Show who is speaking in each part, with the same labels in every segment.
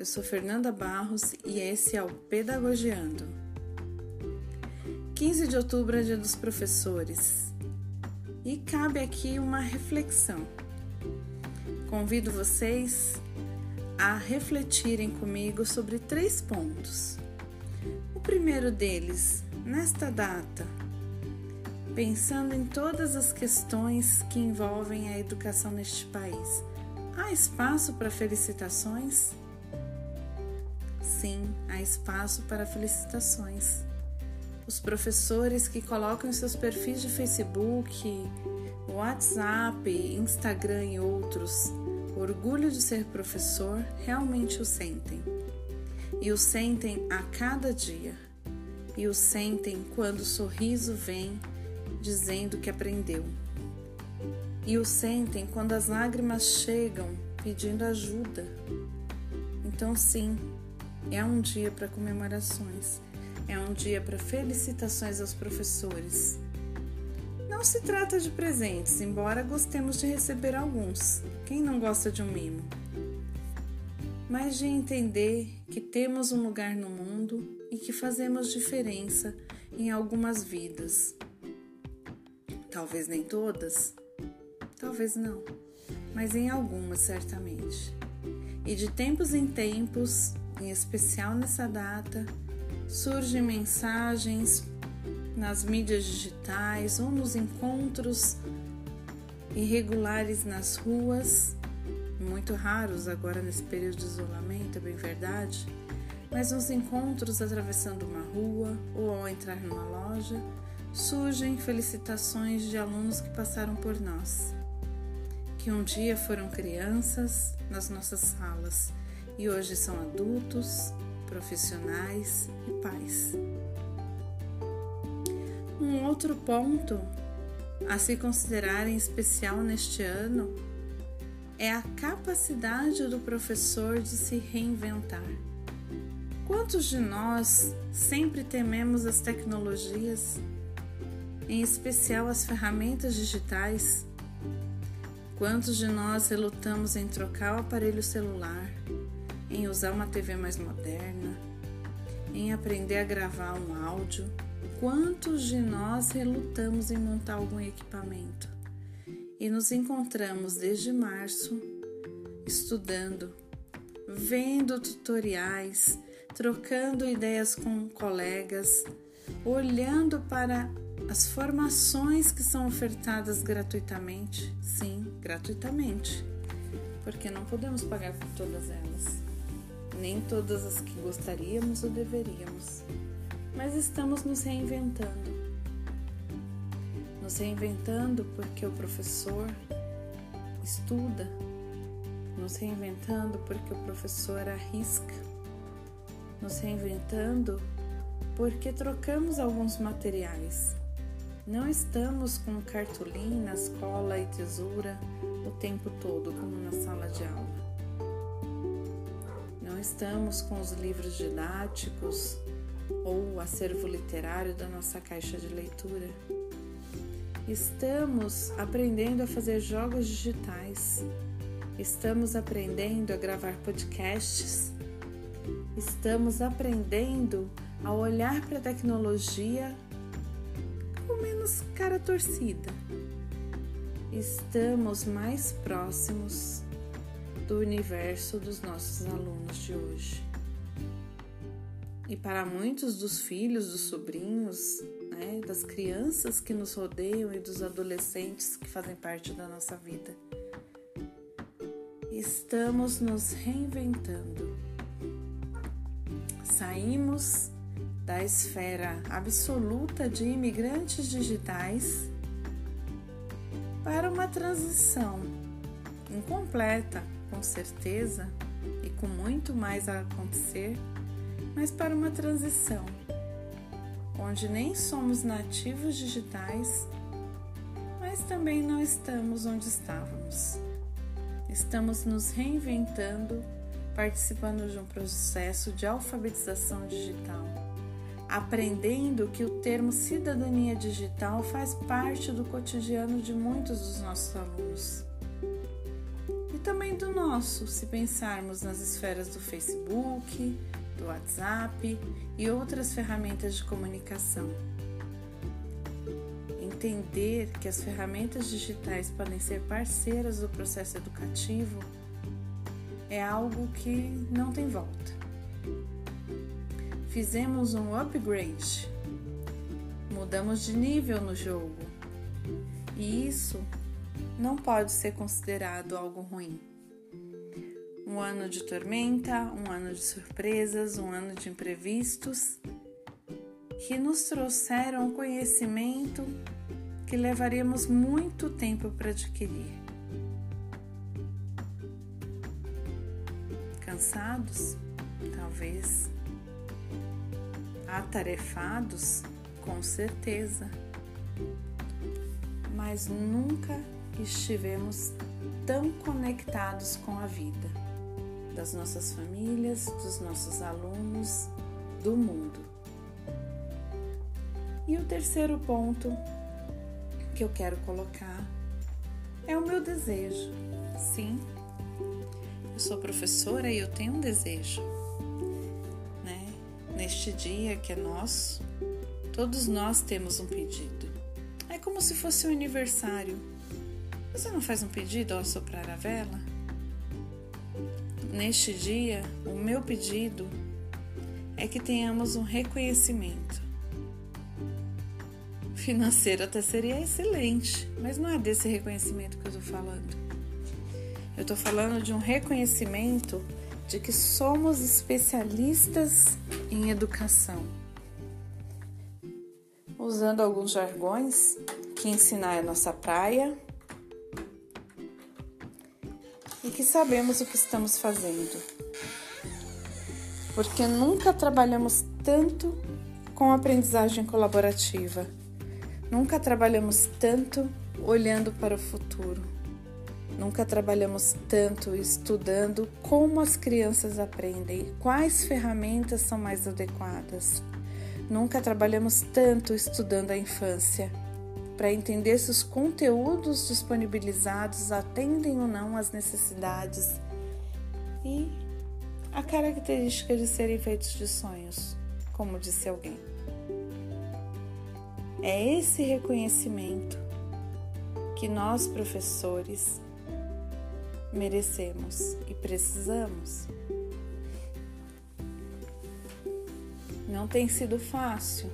Speaker 1: eu sou Fernanda Barros e esse é o Pedagogiando. 15 de outubro é dia dos professores e cabe aqui uma reflexão. Convido vocês a refletirem comigo sobre três pontos. O primeiro deles, nesta data, pensando em todas as questões que envolvem a educação neste país, há espaço para felicitações? Sim, há espaço para felicitações. Os professores que colocam em seus perfis de Facebook, WhatsApp, Instagram e outros orgulho de ser professor realmente o sentem. E o sentem a cada dia. E o sentem quando o sorriso vem dizendo que aprendeu. E o sentem quando as lágrimas chegam pedindo ajuda. Então, sim, é um dia para comemorações, é um dia para felicitações aos professores. Não se trata de presentes, embora gostemos de receber alguns. Quem não gosta de um mimo? Mas de entender que temos um lugar no mundo e que fazemos diferença em algumas vidas. Talvez nem todas, talvez não, mas em algumas certamente. E de tempos em tempos em especial nessa data, surgem mensagens nas mídias digitais ou nos encontros irregulares nas ruas, muito raros agora nesse período de isolamento, é bem verdade, mas nos encontros atravessando uma rua ou ao entrar numa loja, surgem felicitações de alunos que passaram por nós, que um dia foram crianças nas nossas salas e hoje são adultos, profissionais e pais. Um outro ponto a se considerar em especial neste ano é a capacidade do professor de se reinventar. Quantos de nós sempre tememos as tecnologias, em especial as ferramentas digitais? Quantos de nós relutamos em trocar o aparelho celular, em usar uma TV mais moderna, em aprender a gravar um áudio. Quantos de nós relutamos em montar algum equipamento? E nos encontramos desde março estudando, vendo tutoriais, trocando ideias com colegas, olhando para as formações que são ofertadas gratuitamente. Sim, gratuitamente, porque não podemos pagar por todas elas nem todas as que gostaríamos ou deveríamos, mas estamos nos reinventando. Nos reinventando porque o professor estuda, nos reinventando porque o professor arrisca, nos reinventando porque trocamos alguns materiais. Não estamos com cartolinas, cola e tesoura o tempo todo, como na sala de aula estamos com os livros didáticos ou o acervo literário da nossa caixa de leitura. Estamos aprendendo a fazer jogos digitais. Estamos aprendendo a gravar podcasts. Estamos aprendendo a olhar para a tecnologia com menos cara torcida. Estamos mais próximos do universo dos nossos alunos de hoje. E para muitos dos filhos, dos sobrinhos, né, das crianças que nos rodeiam e dos adolescentes que fazem parte da nossa vida, estamos nos reinventando. Saímos da esfera absoluta de imigrantes digitais para uma transição incompleta com certeza e com muito mais a acontecer, mas para uma transição onde nem somos nativos digitais, mas também não estamos onde estávamos. Estamos nos reinventando, participando de um processo de alfabetização digital, aprendendo que o termo cidadania digital faz parte do cotidiano de muitos dos nossos alunos também do nosso, se pensarmos nas esferas do Facebook, do WhatsApp e outras ferramentas de comunicação. Entender que as ferramentas digitais podem ser parceiras do processo educativo é algo que não tem volta. Fizemos um upgrade, mudamos de nível no jogo e isso não pode ser considerado algo ruim. Um ano de tormenta, um ano de surpresas, um ano de imprevistos que nos trouxeram conhecimento que levaríamos muito tempo para adquirir. Cansados? Talvez. Atarefados? Com certeza. Mas nunca estivemos tão conectados com a vida das nossas famílias, dos nossos alunos, do mundo. E o terceiro ponto que eu quero colocar é o meu desejo. Sim, eu sou professora e eu tenho um desejo, né? Neste dia que é nosso, todos nós temos um pedido. É como se fosse um aniversário. Você não faz um pedido ao soprar a vela? Neste dia, o meu pedido é que tenhamos um reconhecimento. Financeiro até seria excelente, mas não é desse reconhecimento que eu estou falando. Eu estou falando de um reconhecimento de que somos especialistas em educação. Usando alguns jargões, que ensinar é nossa praia, e que sabemos o que estamos fazendo. Porque nunca trabalhamos tanto com aprendizagem colaborativa, nunca trabalhamos tanto olhando para o futuro, nunca trabalhamos tanto estudando como as crianças aprendem quais ferramentas são mais adequadas. Nunca trabalhamos tanto estudando a infância para entender se os conteúdos disponibilizados atendem ou não às necessidades e a característica de serem feitos de sonhos, como disse alguém. É esse reconhecimento que nós, professores, merecemos e precisamos. Não tem sido fácil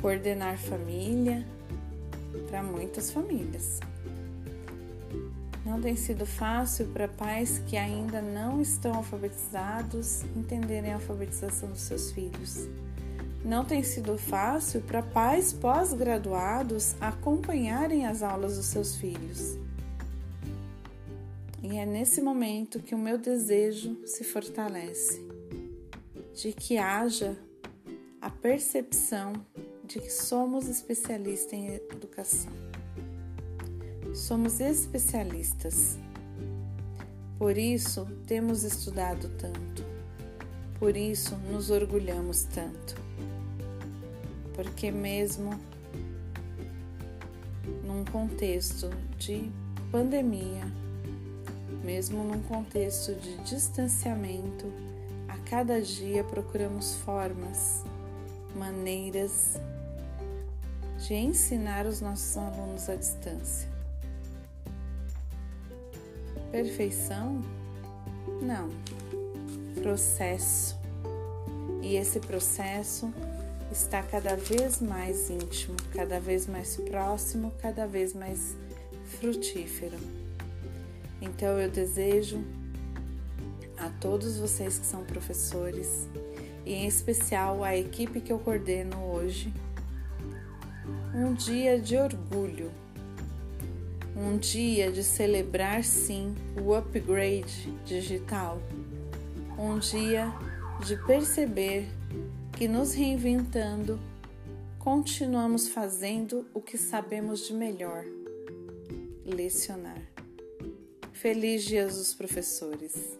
Speaker 1: coordenar família para muitas famílias. Não tem sido fácil para pais que ainda não estão alfabetizados entenderem a alfabetização dos seus filhos. Não tem sido fácil para pais pós-graduados acompanharem as aulas dos seus filhos. E é nesse momento que o meu desejo se fortalece de que haja a percepção de que somos especialistas em educação. Somos especialistas. Por isso temos estudado tanto. Por isso nos orgulhamos tanto. Porque mesmo num contexto de pandemia, mesmo num contexto de distanciamento, a cada dia procuramos formas, maneiras de ensinar os nossos alunos à distância. Perfeição? Não. Processo. E esse processo está cada vez mais íntimo, cada vez mais próximo, cada vez mais frutífero. Então eu desejo a todos vocês que são professores e em especial a equipe que eu coordeno hoje um dia de orgulho, um dia de celebrar sim o upgrade digital, um dia de perceber que nos reinventando continuamos fazendo o que sabemos de melhor: lecionar. Feliz Dia dos Professores!